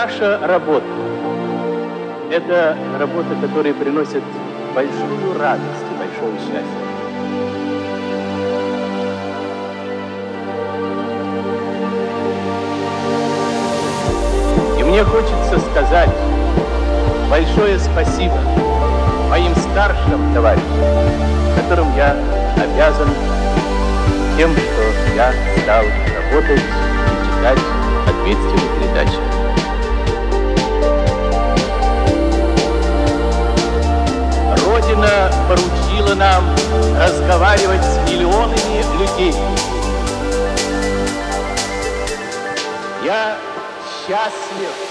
Наша работа – это работа, которая приносит большую радость и большое счастье. И мне хочется сказать большое спасибо моим старшим товарищам, которым я обязан тем, что я стал работать и читать ответственные передачи. Родина поручила нам разговаривать с миллионами людей. Я счастлив.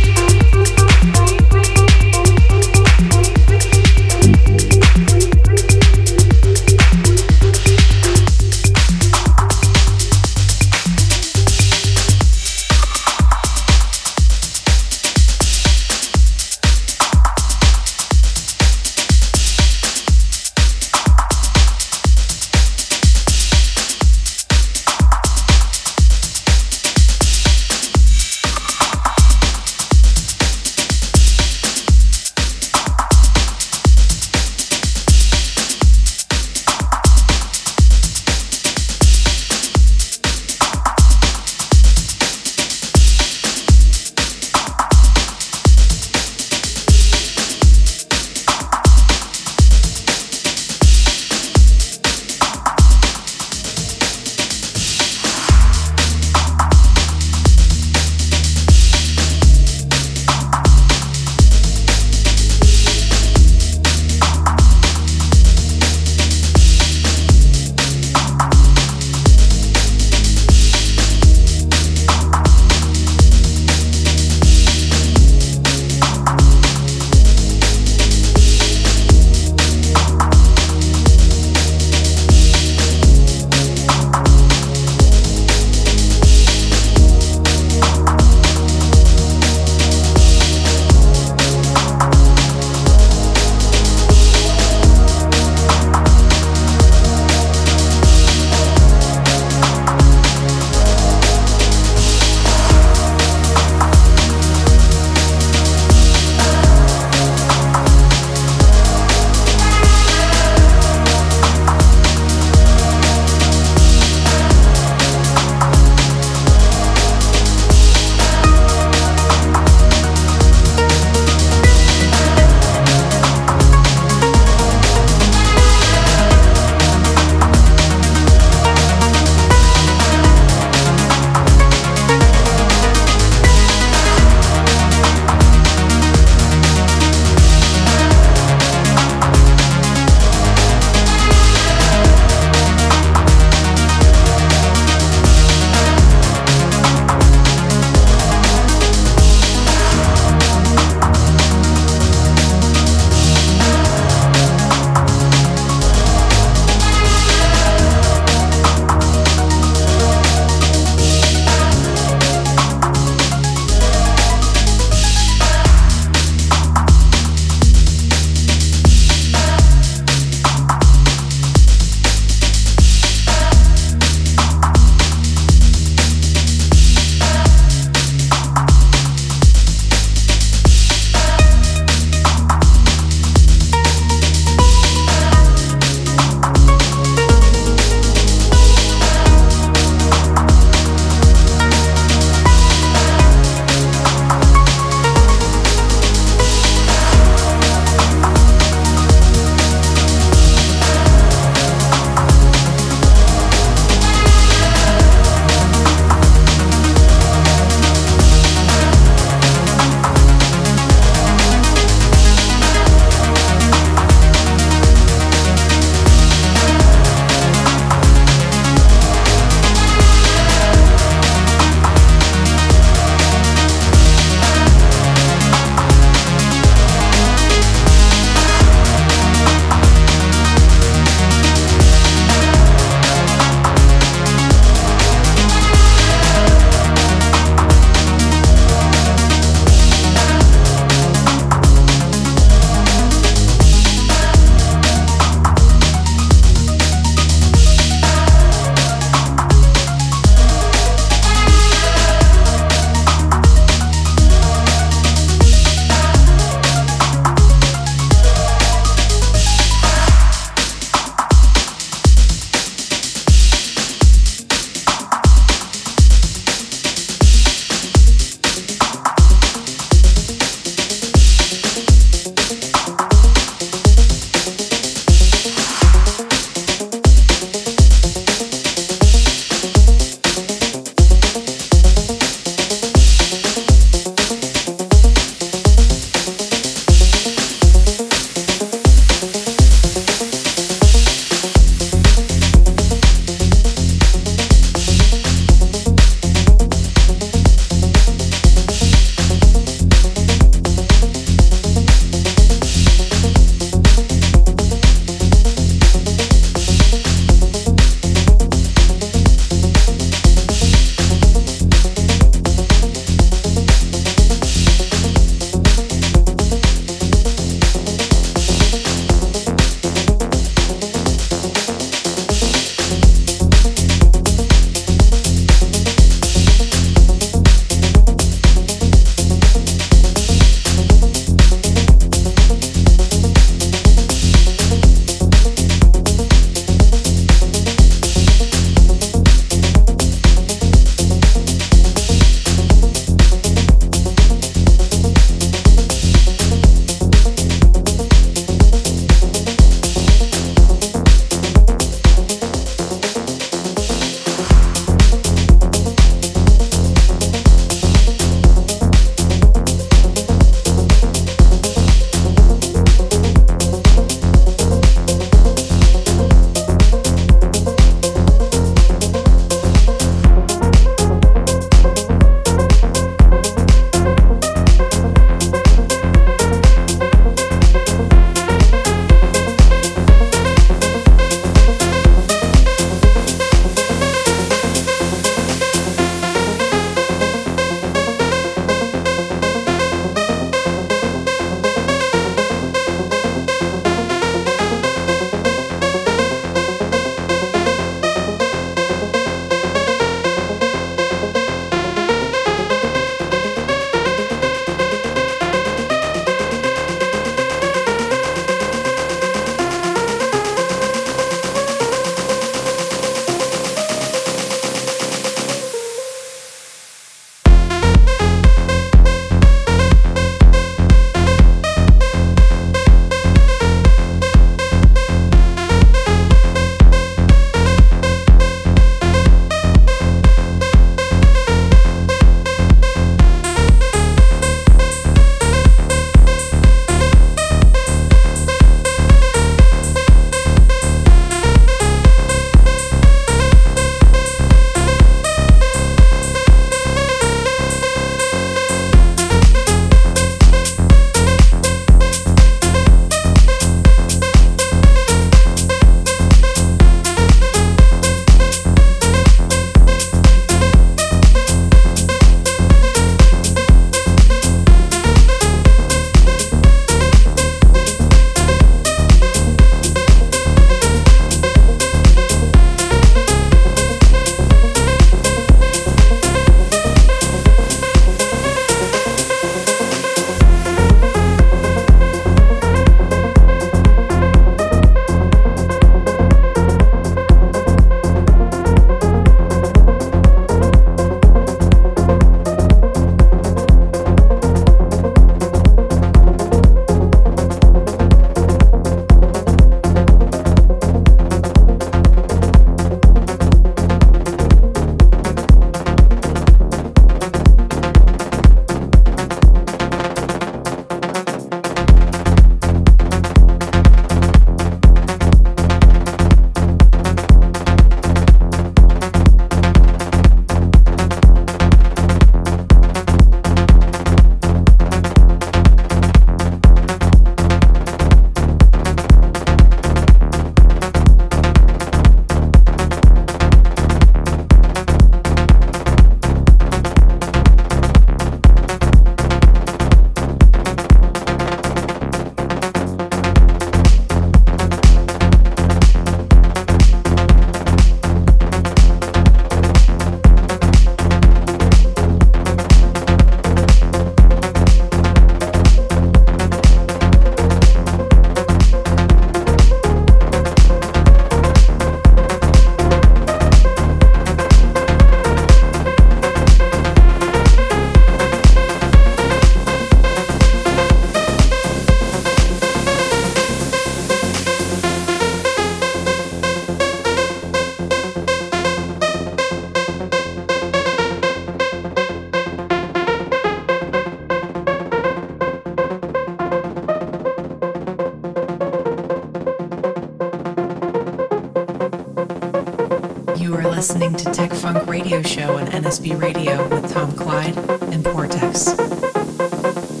Show on NSB Radio with Tom Clyde and Portex.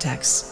cortex.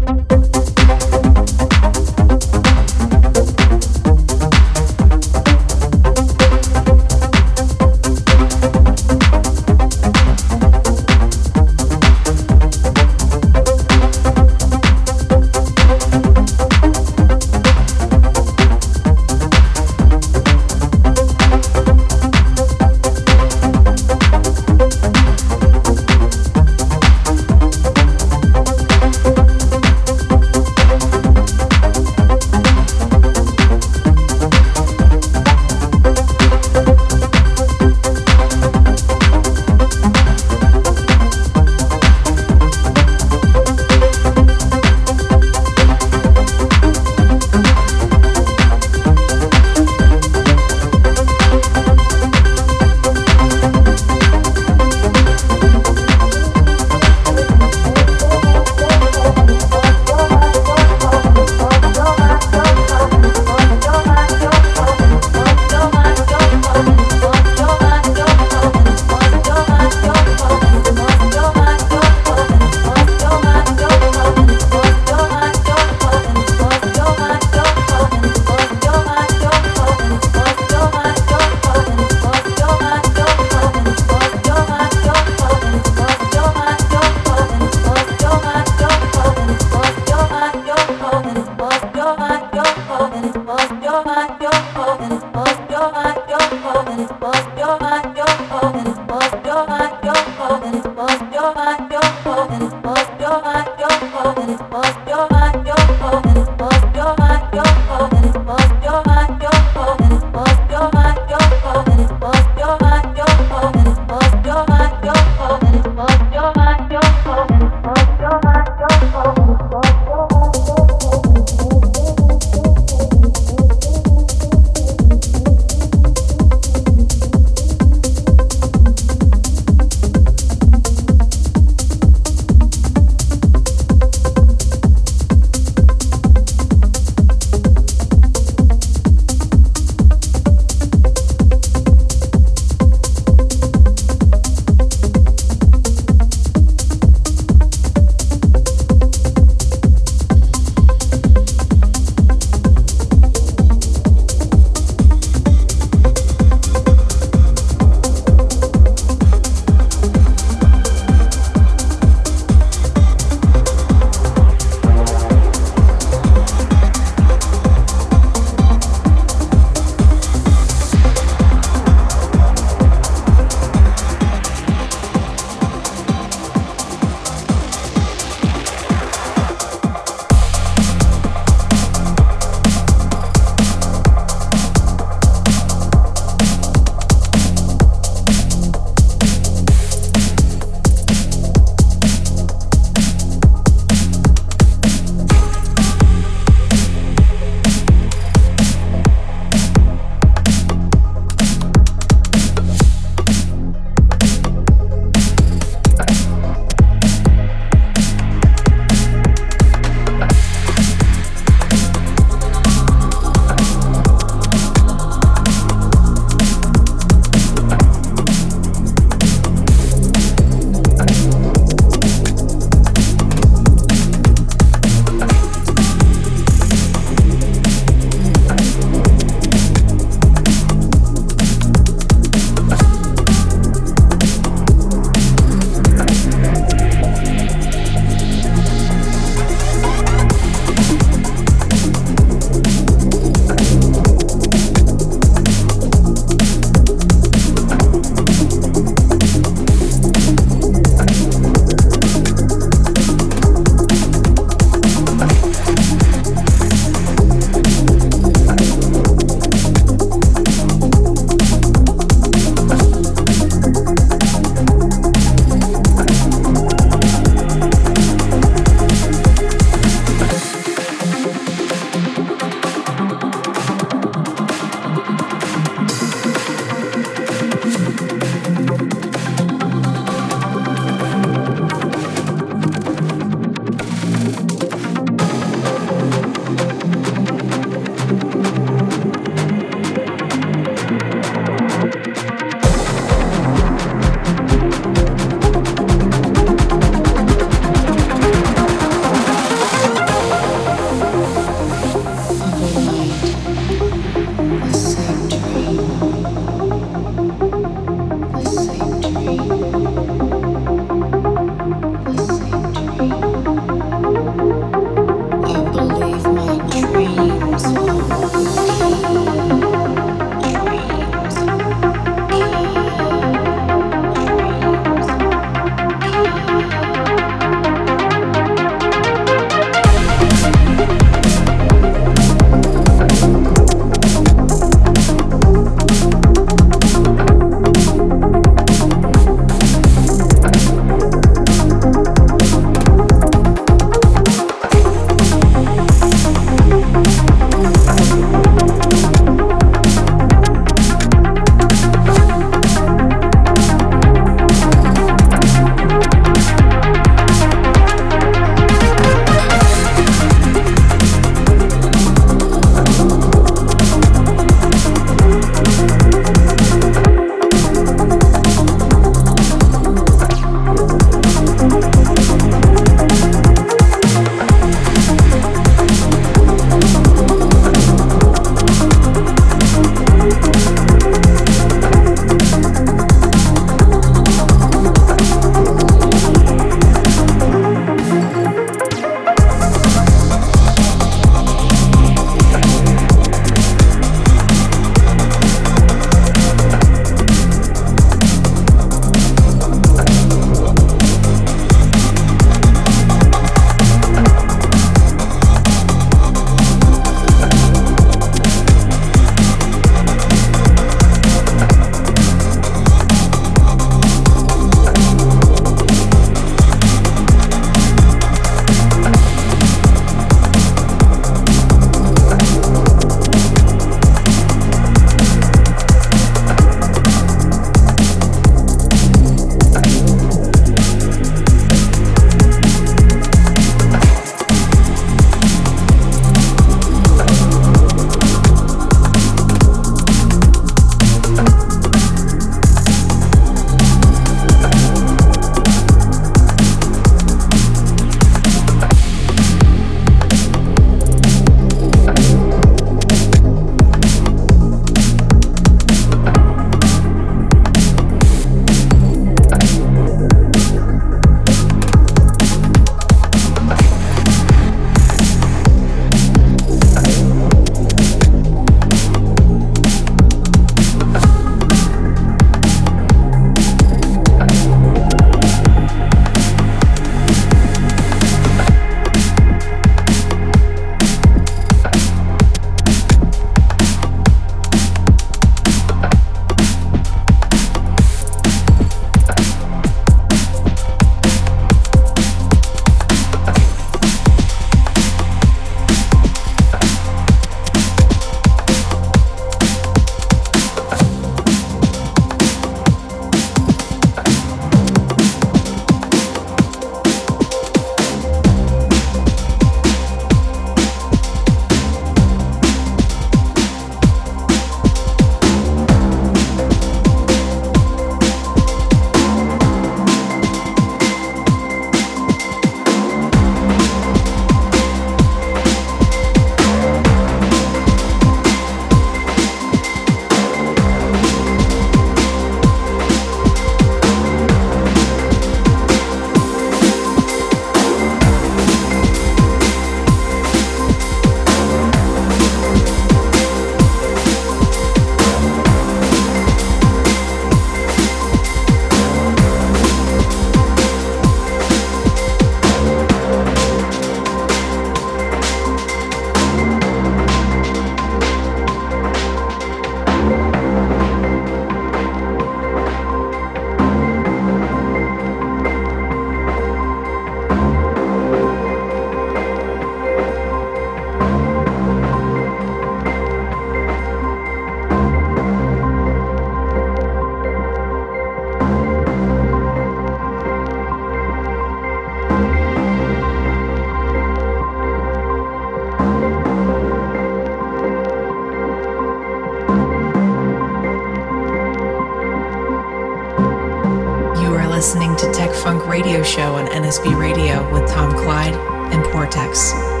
listening to Tech Funk Radio Show on NSB Radio with Tom Clyde and Portex.